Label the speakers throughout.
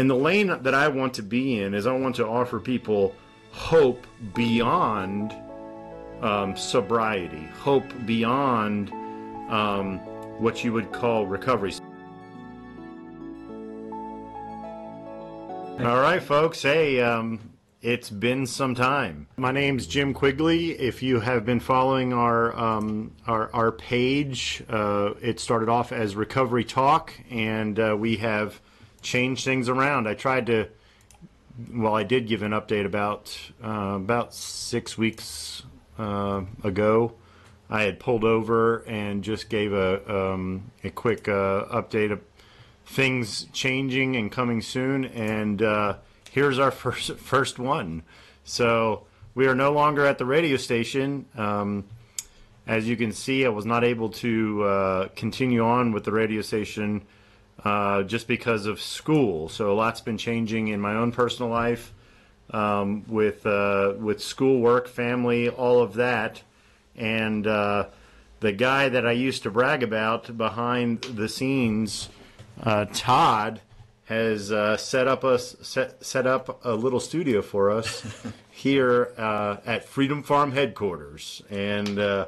Speaker 1: and the lane that I want to be in is I want to offer people hope beyond um, sobriety, hope beyond um, what you would call recovery. All right, folks. Hey, um, it's been some time. My name's Jim Quigley. If you have been following our um, our, our, page, uh, it started off as Recovery Talk, and uh, we have changed things around. I tried to, well, I did give an update about uh, about six weeks uh, ago. I had pulled over and just gave a um, a quick uh, update of things changing and coming soon, and uh, here's our first first one. So we are no longer at the radio station. Um, as you can see, I was not able to uh, continue on with the radio station uh, just because of school. So a lot's been changing in my own personal life um, with uh, with school, work, family, all of that, and uh, the guy that I used to brag about behind the scenes, uh, Todd has uh, set up us set, set up a little studio for us here uh, at Freedom Farm headquarters, and uh,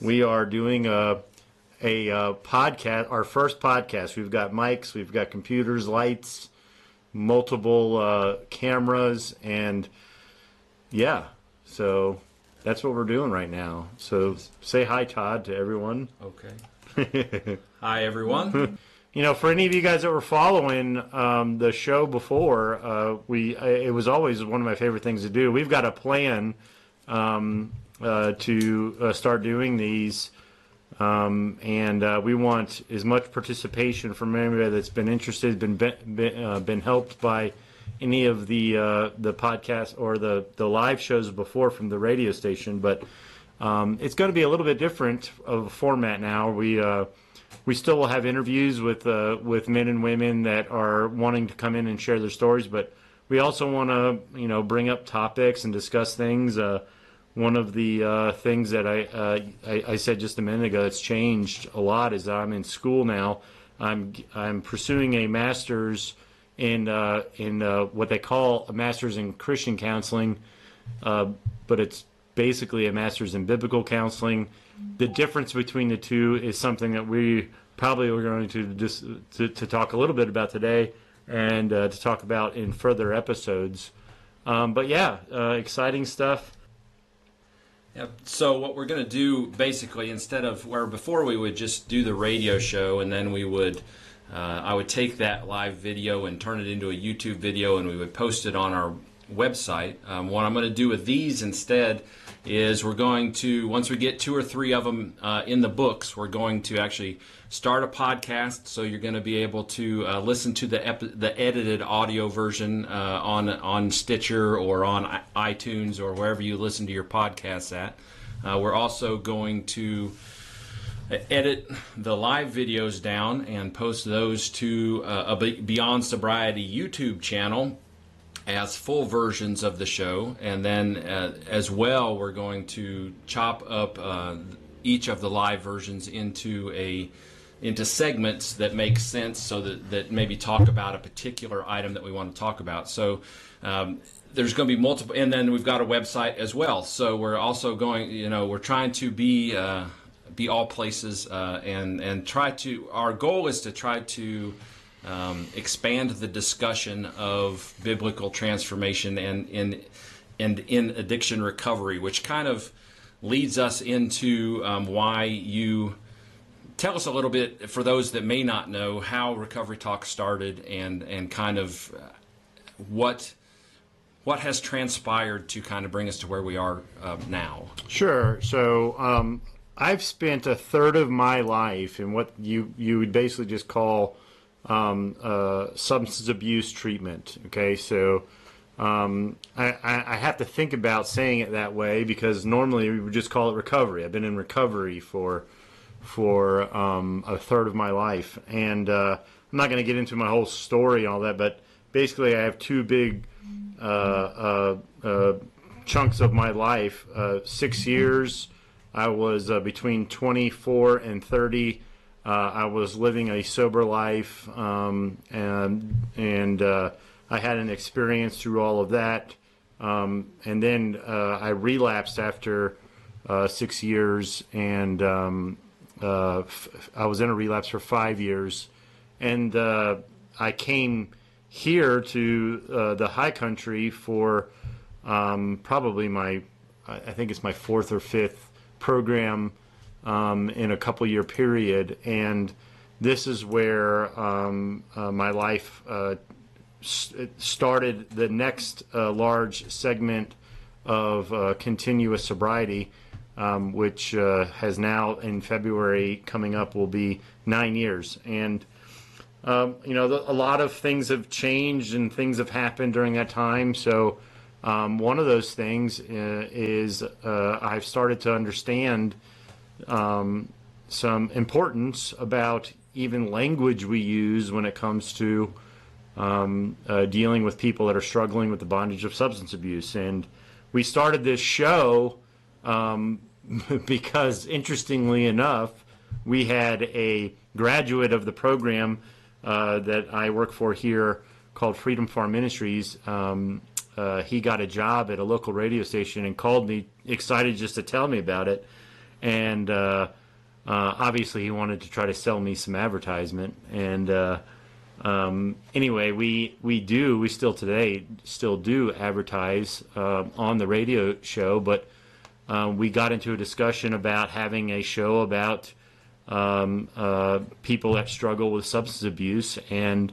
Speaker 1: we are doing a a uh, podcast, our first podcast. We've got mics, we've got computers, lights, multiple uh, cameras, and yeah, so that's what we're doing right now. So say hi, Todd, to everyone.
Speaker 2: Okay. hi, everyone.
Speaker 1: you know, for any of you guys that were following um, the show before, uh, we it was always one of my favorite things to do. We've got a plan um, uh, to uh, start doing these, um, and uh, we want as much participation from anybody that's been interested, been been, uh, been helped by any of the uh, the podcasts or the the live shows before from the radio station, but. Um, it's going to be a little bit different of a format now. We we still will have interviews with uh, with men and women that are wanting to come in and share their stories, but we also want to you know bring up topics and discuss things. Uh, one of the uh, things that I, uh, I, I said just a minute ago that's changed a lot is that I'm in school now. I'm I'm pursuing a master's in uh, in uh, what they call a master's in Christian counseling, but it's basically a master's in biblical counseling the difference between the two is something that we probably are going to just to, to talk a little bit about today and uh, to talk about in further episodes. Um, but yeah, uh, exciting stuff.
Speaker 2: Yep. So what we're going to do basically instead of where before we would just do the radio show and then we would uh, I would take that live video and turn it into a YouTube video and we would post it on our website. Um, what I'm going to do with these instead is we're going to once we get two or three of them uh, in the books we're going to actually start a podcast. So you're going to be able to uh, listen to the ep- the edited audio version uh, on on Stitcher or on iTunes or wherever you listen to your podcasts at. Uh, we're also going to edit the live videos down and post those to uh, a Beyond Sobriety YouTube channel as full versions of the show, and then uh, as well, we're going to chop up uh, each of the live versions into a into segments that make sense, so that that maybe talk about a particular item that we want to talk about. So. Um, there's going to be multiple, and then we've got a website as well. So we're also going, you know, we're trying to be uh, be all places uh, and and try to. Our goal is to try to um, expand the discussion of biblical transformation and in and in addiction recovery, which kind of leads us into um, why you tell us a little bit for those that may not know how Recovery Talk started and and kind of uh, what what has transpired to kind of bring us to where we are uh, now.
Speaker 1: Sure. So um, I've spent a third of my life in what you you would basically just call um, uh, substance abuse treatment. Okay, so um, I, I, have to think about saying it that way because normally we would just call it recovery. I've been in recovery for for um, a third of my life, and uh, I'm not going to get into my whole story and all that, but basically I have two big uh, uh, uh chunks of my life. Uh, six years, I was between 24 and 30 uh, I was living a sober life, um, and and uh, I had an experience through all of that. Um, and then uh, I relapsed after uh, six years, and um, uh, f- I was in a relapse for five years, and uh, I came here to the high country for um, probably my, I think it's my fourth or fifth program um, in a couple year period, and this is where um, uh, my life uh, started the next uh, large segment of uh, continuous sobriety, um, which uh, has now in February coming up will be nine years. And, um, you know, the, a lot of things have changed and things have happened during that time. So, um, one of those things uh, is I've started to understand um, some importance about even language we use when it comes to um, uh, dealing with people that are struggling with the bondage of substance abuse. And we started this show um, because, interestingly enough, we had a graduate of the program uh, that I work for here called Freedom Farm Ministries. Um, uh, he got a job at a local radio station and called me, excited just to tell me about it. And uh, uh, obviously, he wanted to try to sell me some advertisement. And uh, um, anyway, we we do we still today still do advertise uh, on the radio show, but uh, we got into a discussion about having a show about um, uh, people that struggle with substance abuse, and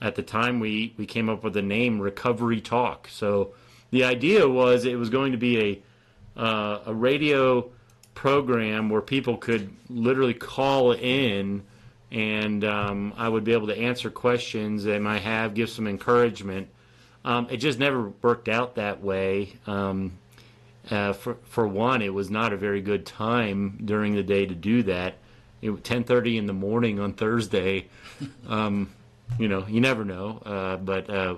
Speaker 1: at the time we we came up with the name Recovery Talk. So the idea was it was going to be a uh, a radio program where people could literally call in and um, I would be able to answer questions they might have, give some encouragement. Um, it just never worked out that way. Um, uh, for for one, it was not a very good time during the day to do that. It ten thirty in the morning on Thursday. Um, you know, you never know. Uh, but uh,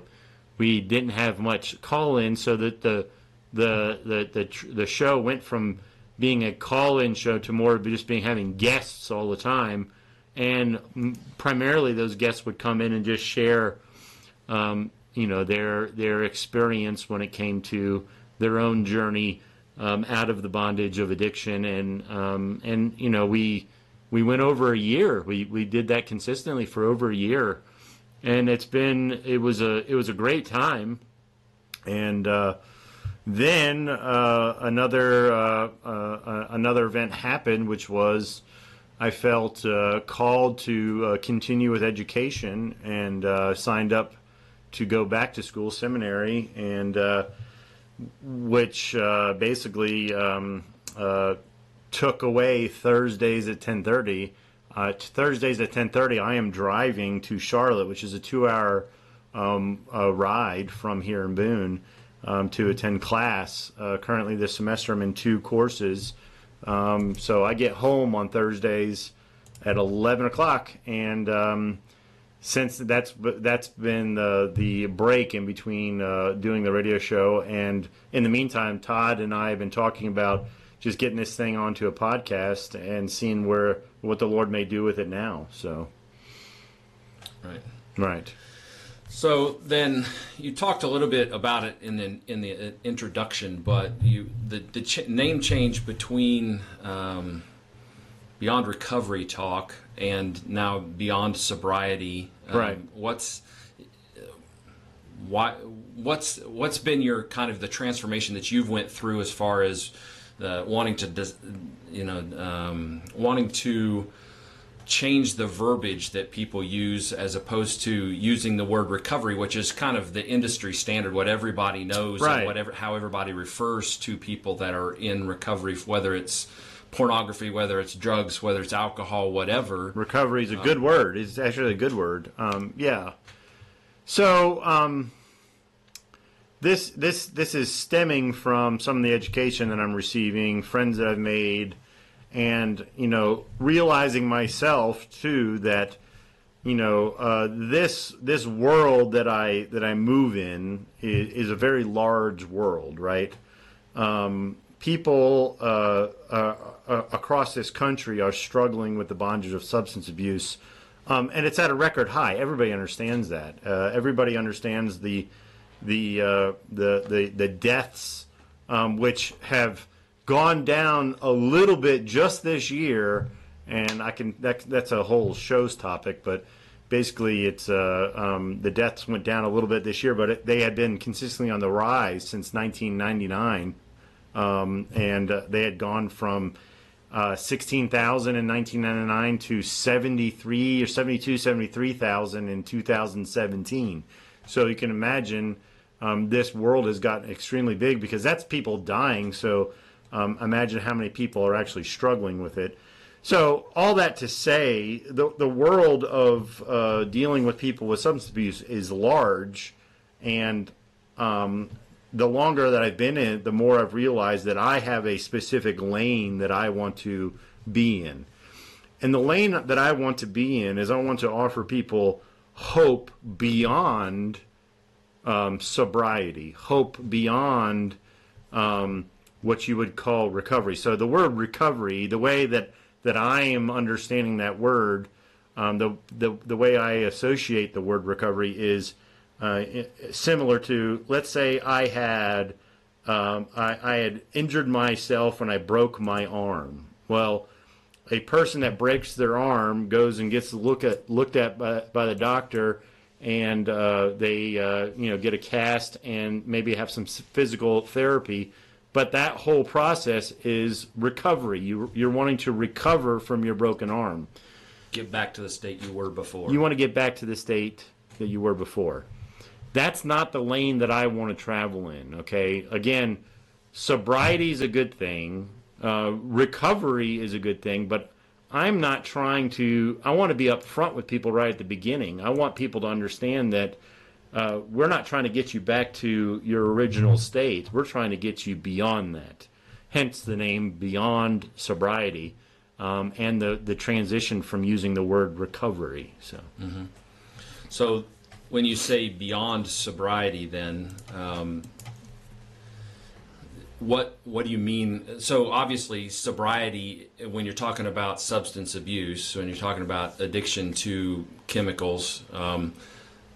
Speaker 1: we didn't have much call in, so that the the the the tr- the show went from being a call in show to more of just being having guests all the time and primarily those guests would come in and just share, um, you know, their their experience when it came to their own journey um, out of the bondage of addiction, and um, and you know we we went over a year. We we did that consistently for over a year, and it's been it was a it was a great time, and. Uh, then uh, another uh, uh, another event happened, which was I felt uh, called to uh, continue with education and uh, signed up to go back to school, seminary, and uh, which uh, basically um, uh, took away Thursdays at 10:30. Uh, Thursdays at 10:30, I am driving to Charlotte, which is a two-hour um, uh, ride from here in Boone um, to attend class. Uh, currently, this semester, I'm in two courses. Um, so I get home on Thursdays at 11 o'clock, and um, since that's that's been the the break in between uh, doing the radio show, and in the meantime, Todd and I have been talking about just getting this thing onto a podcast and seeing where what the Lord may do with it now. So,
Speaker 2: Right.
Speaker 1: right,
Speaker 2: So then you talked a little bit about it in the in the uh, introduction, but you the the ch- name change between um, Beyond Recovery Talk and now Beyond Sobriety. um,
Speaker 1: Right.
Speaker 2: What's why what's what's been your kind of the transformation that you've went through as far as uh, wanting to you know um, wanting to change the verbiage that people use as opposed to using the word recovery, which is kind of the industry standard, what everybody knows
Speaker 1: Right.
Speaker 2: and whatever how everybody refers to people that are in recovery, whether it's pornography, whether it's drugs, whether it's alcohol, whatever.
Speaker 1: recovery is a good word. It's actually a good word. Um, yeah. So um, this this this is stemming from some of the education that I'm receiving, friends that I've made, and you know realizing myself too that you know uh, this this world that I that I move in is, is a very large world, right? Um, people uh, uh, uh, across this country are struggling with the bondage of substance abuse, um, and it's at a record high. Everybody understands that. Uh, everybody understands the the uh, the, the the deaths, um, which have gone down a little bit just this year, and I can that, that's a whole show's topic, but basically it's uh, um, the deaths went down a little bit this year, but it, they had been consistently on the rise since 1999, um, and uh, they had gone from uh, 16,000 in 1999 to 73 or 72, 73,000 in 2017. So you can imagine um, this world has gotten extremely big because that's people dying. So um, imagine how many people are actually struggling with it. So all that to say, the the world of uh, dealing with people with substance abuse is large, and um, the longer that I've been in it, the more I've realized that I have a specific lane that I want to be in, and the lane that I want to be in is I want to offer people hope beyond um, sobriety, hope beyond um, what you would call recovery. So the word recovery, the way that that I am understanding that word, um, the, the the way I associate the word recovery is uh, similar to let's say I had um, I, I had injured myself and I broke my arm. Well, a person that breaks their arm goes and gets look at looked at by, by the doctor and uh, they uh, you know get a cast and maybe have some physical therapy but that whole process is recovery. You, you're wanting to recover from your broken arm.
Speaker 2: Get back to the state you were before.
Speaker 1: You want to get back to the state that you were before. That's not the lane that I want to travel in. Okay, again, sobriety is a good thing. Uh, recovery is a good thing, but I'm not trying to. I want to be upfront with people right at the beginning. I want people to understand that uh, we're not trying to get you back to your original state. We're trying to get you beyond that. Hence the name Beyond Sobriety um, and the, the transition from using the word recovery. So,
Speaker 2: mm-hmm. so when you say beyond sobriety, then um, what what do you mean? So obviously, sobriety when you're talking about substance abuse, when you're talking about addiction to chemicals. Um,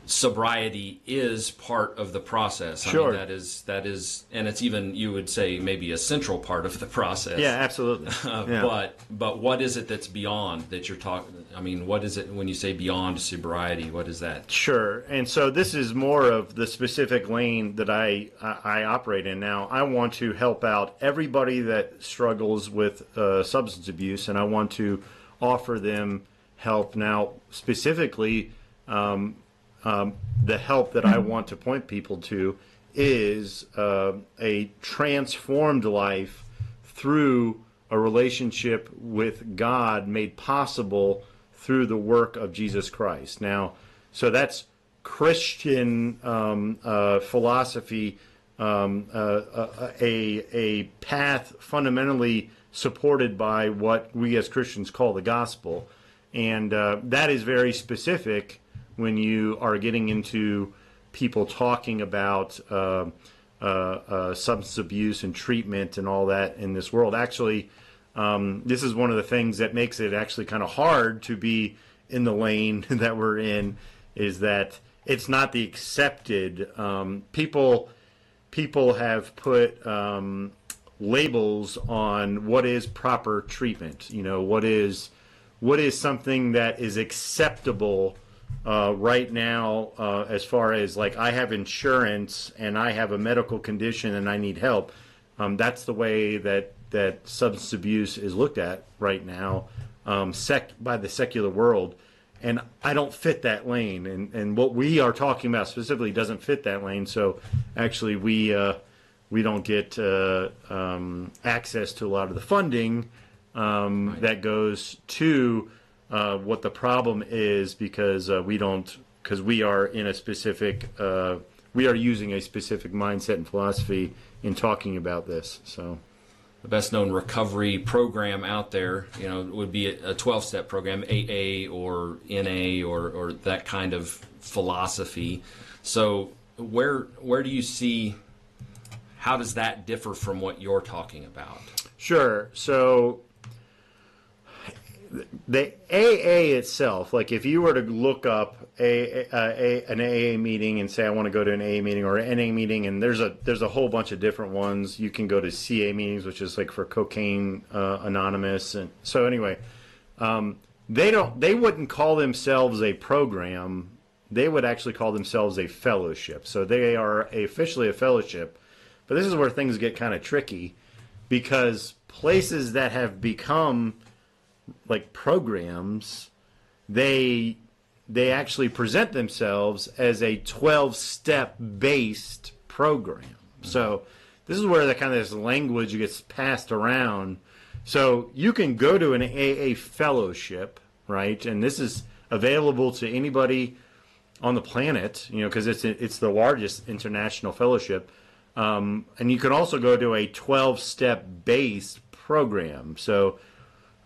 Speaker 2: sobriety is part of the process.
Speaker 1: Sure. I
Speaker 2: mean, that is that is, and it's even you would say maybe a central part of the process.
Speaker 1: Yeah, absolutely.
Speaker 2: Uh,
Speaker 1: yeah.
Speaker 2: But but what is it that's beyond that you're talking? I mean, what is it when you say beyond sobriety? What is that?
Speaker 1: Sure. And so this is more of the specific lane that I I, I operate in now. I want to help out everybody that struggles with uh, substance abuse, and I want to offer them help now specifically. Um, um, the help that I want to point people to is uh, a transformed life through a relationship with God made possible through the work of Jesus Christ. Now, so that's Christian um, uh, philosophy, um, uh, uh a, a path fundamentally supported by what we as Christians call the gospel. And uh, that is very specific when you are getting into people talking about uh, uh, uh, substance abuse and treatment and all that in this world. Actually, um, this is one of the things that makes it actually kind of hard to be in the lane that we're in. Is that it's not the accepted um, people. People have put um, labels on what is proper treatment. You know what is what is something that is acceptable uh, right now, uh, as far as like I have insurance and I have a medical condition and I need help, um, that's the way that that substance abuse is looked at right now, um, sec by the secular world, and I don't fit that lane. And and what we are talking about specifically doesn't fit that lane. So actually, we uh, we don't get uh, um, access to a lot of the funding um, right. that goes to uh, what the problem is because uh, we don't because we are in a specific uh, we are using a specific mindset and philosophy in talking about this. So
Speaker 2: the best known recovery program out there, you know, would be a 12 step program, AA or NA or, or that kind of philosophy. So where where do you see how does that differ from what you're talking about?
Speaker 1: Sure. So the AA itself, like if you were to look up a, a, a, an AA meeting and say I want to go to an AA meeting or an NA meeting, and there's a there's a whole bunch of different ones. You can go to CA meetings, which is like for Cocaine uh, Anonymous, and so anyway, um, they don't they wouldn't call themselves a program. They would actually call themselves a fellowship. So they are officially a fellowship, but this is where things get kind of tricky because places that have become like programs, they they actually present themselves as a 12 step based program. So this is where the kind of this language gets passed around. So you can go to an AA fellowship, right? And this is available to anybody on the planet, you know, because it's it's the largest international fellowship. Um, and you can also go to a 12 step based program. So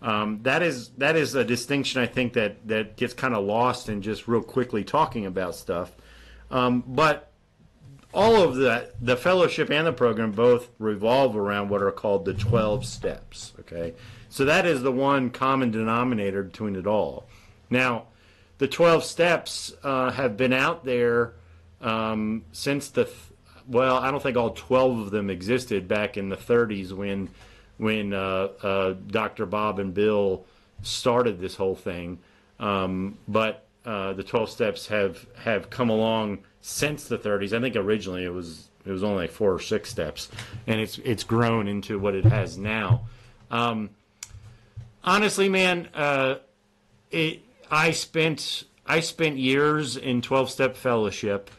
Speaker 1: um, that is that is a distinction I think that that gets kind of lost in just real quickly talking about stuff. Um, but all of the the fellowship and the program both revolve around what are called the 12 steps okay so that is the one common denominator between it all now the 12 steps uh, have been out there um, since the th- well i don't think all 12 of them existed back in the 30s when when uh, uh, dr bob and bill started this whole thing um, but uh, the 12 steps have have come along since the 30s. I think originally it was it was only like four or six steps, and it's it's grown into what it has now. Um, honestly, man, uh, it I spent I spent years in 12 step fellowship.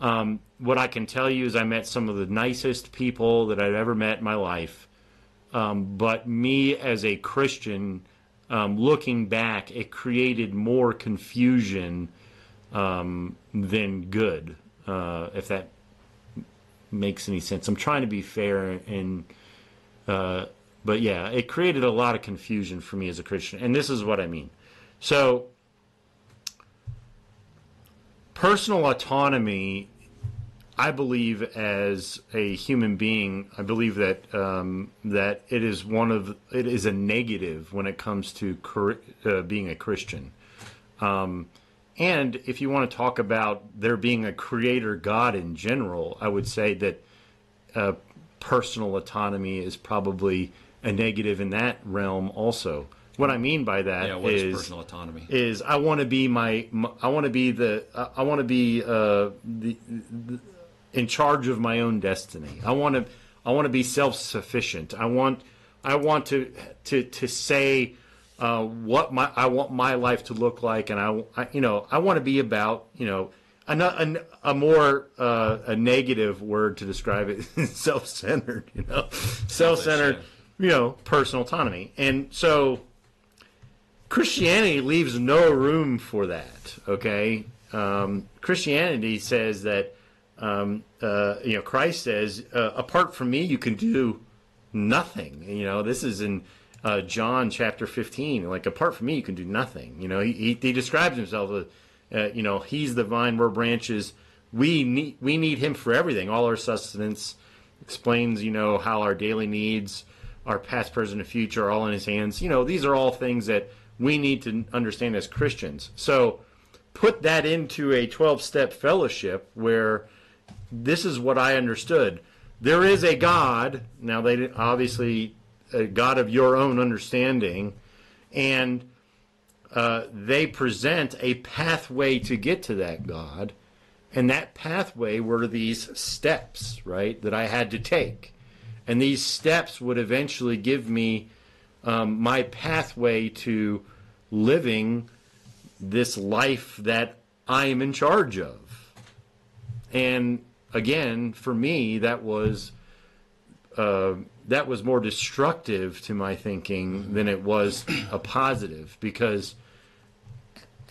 Speaker 1: Um, what I can tell you is I met some of the nicest people that I've ever met in my life. Um, but me as a Christian, um, looking back, it created more confusion um, than good, uh, if that makes any sense. I'm trying to be fair and, uh, but yeah, it created a lot of confusion for me as a Christian, and this is what I mean. So, personal autonomy, I believe, as a human being, I believe that um, that it is one of it is a negative when it comes to uh, being a Christian. Um, and if you want to talk about there being a creator God in general, I would say that uh, personal autonomy is probably a negative in that realm also. What I mean by that
Speaker 2: yeah,
Speaker 1: is,
Speaker 2: is personal autonomy.
Speaker 1: Is I want to be my, my I want to be the I want to be uh, the, the in charge of my own destiny. I want to I want to be self sufficient. I want I want to to to say uh, what my I want my life to look like, and I, I you know I want to be about you know a, a, a more uh, a negative word to describe it self-centered you know self-centered you know personal autonomy and so christianity leaves no room for that okay um, christianity says that um, uh, you know christ says uh, apart from me you can do nothing you know this is in uh, John chapter 15. Like, apart from me, you can do nothing. You know, he, he, he describes himself as, uh, you know, he's the vine, we're branches. We need, we need him for everything, all our sustenance. Explains, you know, how our daily needs, our past, present, and future are all in his hands. You know, these are all things that we need to understand as Christians. So, put that into a 12 step fellowship where this is what I understood. There is a God. Now, they obviously a God of your own understanding, and uh, they present a pathway to get to that God. And that pathway were these steps, right, that I had to take. And these steps would eventually give me um, my pathway to living this life that I am in charge of. And again, for me, that was uh, that was more destructive to my thinking than it was a positive because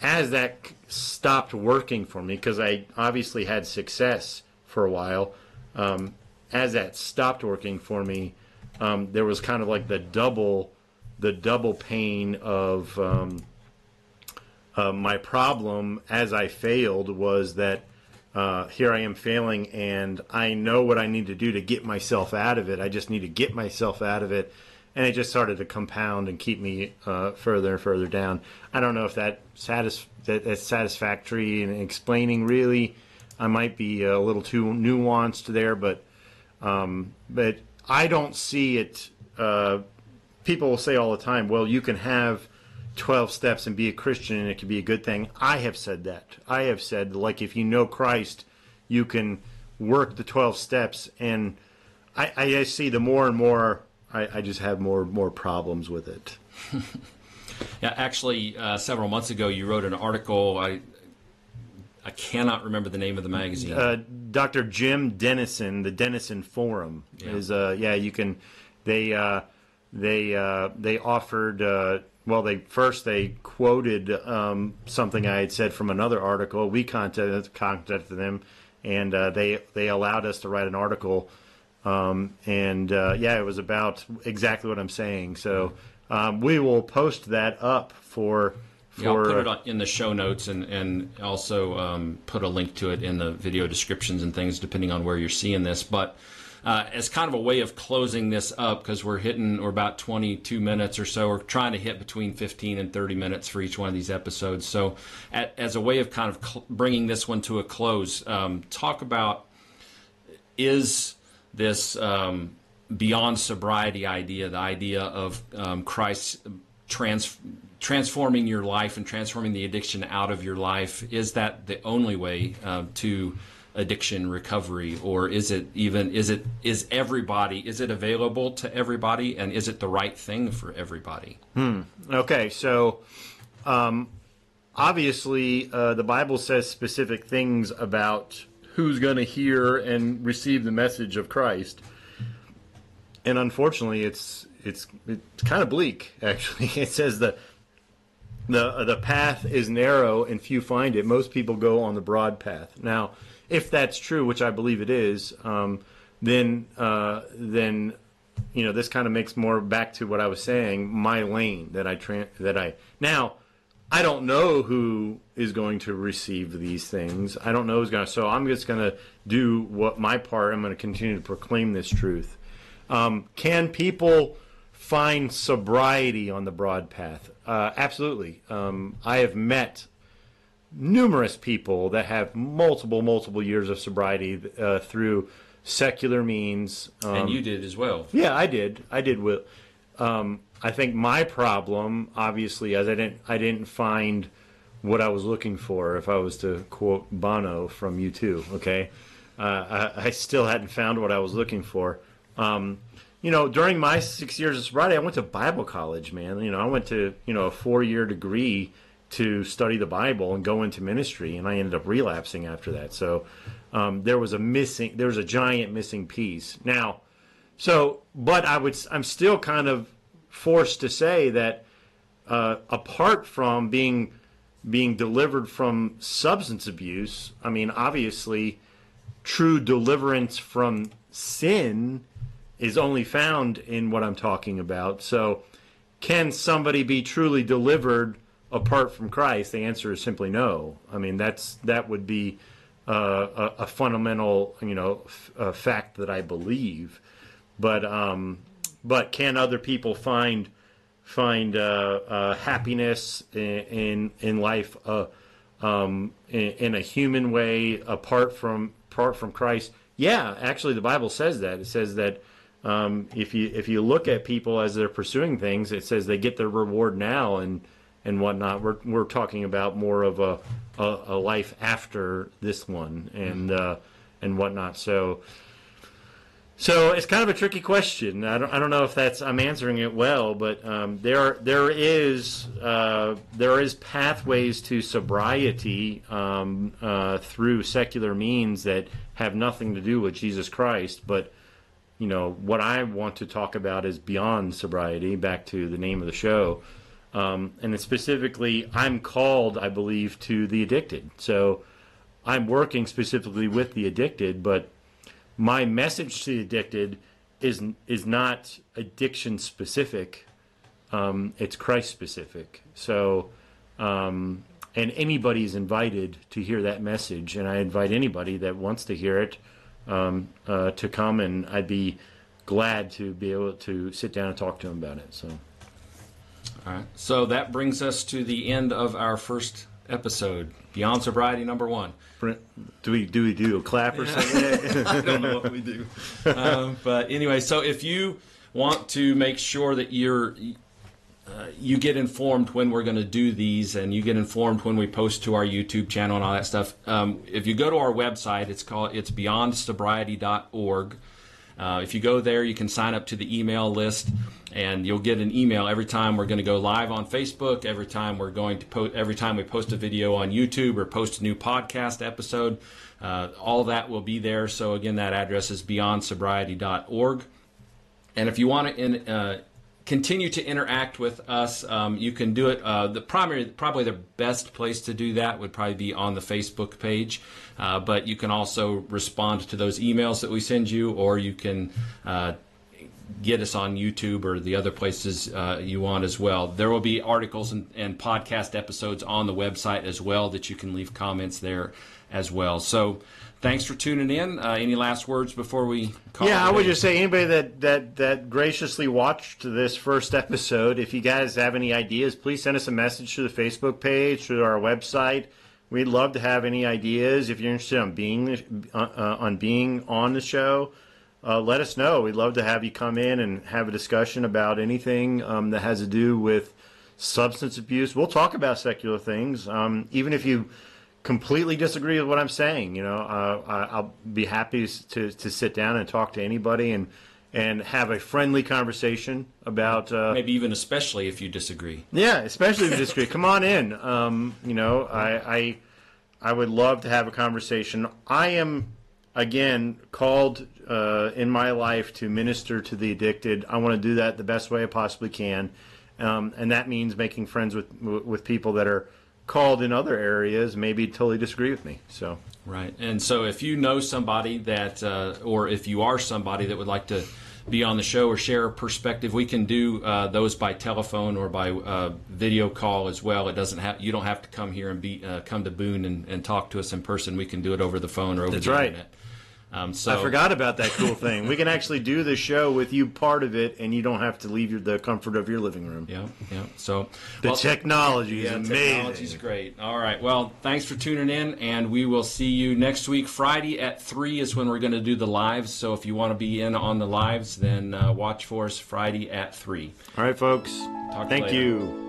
Speaker 1: as that stopped working for me because I obviously had success for a while um, as that stopped working for me um, there was kind of like the double the double pain of um, uh, my problem as I failed was that uh, here I am failing, and I know what I need to do to get myself out of it. I just need to get myself out of it, and it just started to compound and keep me uh, further and further down. I don't know if that satis- that, that's satisfactory in explaining. Really, I might be a little too nuanced there, but um, but I don't see it. Uh, people will say all the time, "Well, you can have." 12 steps and be a Christian and it can be a good thing. I have said that. I have said, like, if you know Christ, you can work the 12 steps. And I, I see the more and more, I, I just have more more problems with it.
Speaker 2: yeah, actually, uh, several months ago, you wrote an article. I I cannot remember the name of the magazine.
Speaker 1: Uh, Dr. Jim Denison, the Denison Forum yeah. is. Uh, yeah, you can. They uh, they uh, they offered uh, well, they first they quoted um, something I had said from another article. We contacted contacted them, and uh, they they allowed us to write an article. Um, and uh, yeah, it was about exactly what I'm saying. So um, we will post that up for. For,
Speaker 2: yeah, I'll put it on, in the show notes and, and also um, put a link to it in the video descriptions and things, depending on where you're seeing this. But uh, as kind of a way of closing this up because we're hitting we're about 22 minutes or so. We're trying to hit between 15 and 30 minutes for each one of these episodes. So, at, as a way of kind of cl- bringing this one to a close, um, talk about is this um, beyond sobriety idea, the idea of um, Christ trans- transforming your life and transforming the addiction out of your life, is that the only way uh, to addiction recovery or is it even is it is everybody is it available to everybody and is it the right thing for everybody?
Speaker 1: Hmm. okay so um, obviously uh, the bible says specific things about who's going to hear and receive the message of christ. And unfortunately it's it's it's kind of bleak actually. It says the the the path is narrow and few find it. Most people go on the broad path. Now if that's true, which I believe it is, um, then uh, then you know this kind of makes more back to what I was saying. My lane that I tra- that I now I don't know who is going to receive these things. I don't know who's going to. So I'm just going to do what my part. I'm going to continue to proclaim this truth. Um, can people find sobriety on the broad path? Uh, absolutely. Um, I have met numerous people that have multiple, multiple years of sobriety uh, through secular means.
Speaker 2: Um, and you did as well.
Speaker 1: Yeah, I did. I did. With, um, I think my problem, obviously, as I didn't, I didn't find what I was looking for. If I was to quote Bono from U2, okay, uh, I, I, still hadn't found what I was looking for. Um, you know, during my six years of sobriety, I went to Bible college, man. You know, I went to you know a four year degree to study the Bible and go into ministry, and I ended up relapsing after that. So um, there was a missing, there was a giant missing piece. Now, so but I would, I'm still kind of forced to say that uh, apart from being being delivered from substance abuse, I mean, obviously, true deliverance from sin is only found in what I'm talking about. So, can somebody be truly delivered? Apart from Christ? The answer is simply no. I mean, that's that would be uh, a, a, fundamental, you know, f- fact that I believe. But um, but can other people find find uh, uh, happiness in, in, in life uh, um, in, in, a human way apart from apart from Christ? Yeah, actually, the Bible says that. It says that. Um, if you if you look at people as they're pursuing things, it says they get their reward now, and and whatnot. We're we're talking about more of a a, a life after this one and uh, and whatnot. So. So it's kind of a tricky question. I don't, I don't know if that's I'm answering it well, but um, there there is uh, there is pathways to sobriety um, uh, through secular means that have nothing to do with Jesus Christ. But you know what I want to talk about is beyond sobriety. Back to the name of the show. Um, and specifically, I'm called, I believe, to the addicted. So I'm working specifically with the addicted, but my message to the addicted is is not addiction specific. Um, it's Christ specific. So, um, and is invited to hear that message. And I invite anybody that wants to hear it um, uh, to come, and I'd be glad to be able to sit down and talk to them about it. So,
Speaker 2: All right. So that brings us to the end of our first episode, Beyond Sobriety number one.
Speaker 1: Brent, do we do we do a clap or something?
Speaker 2: I don't know what we do. Um, but anyway, so if you want to make sure that you're uh, you get informed when we're going to do these, and you get informed when we post to our YouTube channel and all that stuff. Um, if you go to our website, it's called it's beyondsobriety.org. Uh, if you go there, you can sign up to the email list, and you'll get an email every time we're going to go live on Facebook. Every time we're going to post, every time we post a video on YouTube or post a new podcast episode, uh, all that will be there. So again, that address is beyondsobriety.org. And if you want to in, uh, continue to interact with us, um, you can do it. Uh, the primary, probably the best place to do that would probably be on the Facebook page. Uh, but you can also respond to those emails that we send you, or you can uh, get us on YouTube or the other places uh, you want as well. There will be articles and, and podcast episodes on the website as well that you can leave comments there as well. So. Thanks for tuning in. Uh, any last words before we call
Speaker 1: yeah, I would just say anybody that, that that graciously watched this first episode, if you guys have any ideas, please send us a message to the Facebook page, to our website. We'd love to have any ideas. If you're interested on being uh, uh, on being on the show, uh, let us know. We'd love to have you come in and have a discussion about anything um, that has to do with substance abuse. We'll talk about secular things, um, even if you completely disagree with what I'm saying. You know, uh, I- I'll be happy to to sit down and talk to anybody and and have a friendly conversation about. Uh,
Speaker 2: maybe even especially if you disagree.
Speaker 1: yeah, especially if you disagree. Come on in. Um, you know, I, I I would love to have a conversation. I am again called uh, in my life to minister to the addicted. I want to do that the best way I possibly can, um, and that means making friends with with people that are called in other areas, maybe totally disagree with me. So.
Speaker 2: Right. And so if you know somebody that, uh, or if you are somebody that would like to be on the show or share a perspective, we can do uh, those by telephone or by uh, video call as well. It doesn't have you don't have to come here and be uh, come to Boone and, and talk to us in person. We can do it over the phone or over
Speaker 1: That's
Speaker 2: the
Speaker 1: right.
Speaker 2: internet. Um, so
Speaker 1: I forgot about that cool thing. We can actually do the show with you part of it, and you don't have to leave your, the comfort of your living room.
Speaker 2: Yeah, yeah. So
Speaker 1: The
Speaker 2: well,
Speaker 1: technology is
Speaker 2: yeah,
Speaker 1: amazing.
Speaker 2: technology's great. All right. Well, thanks for tuning in, and we will see you next week. Friday at three is when we're going to do the lives. So if you want to be in on the lives, then uh, watch for us Friday at three.
Speaker 1: All right, folks.
Speaker 2: Talk
Speaker 1: Thank
Speaker 2: later.
Speaker 1: you.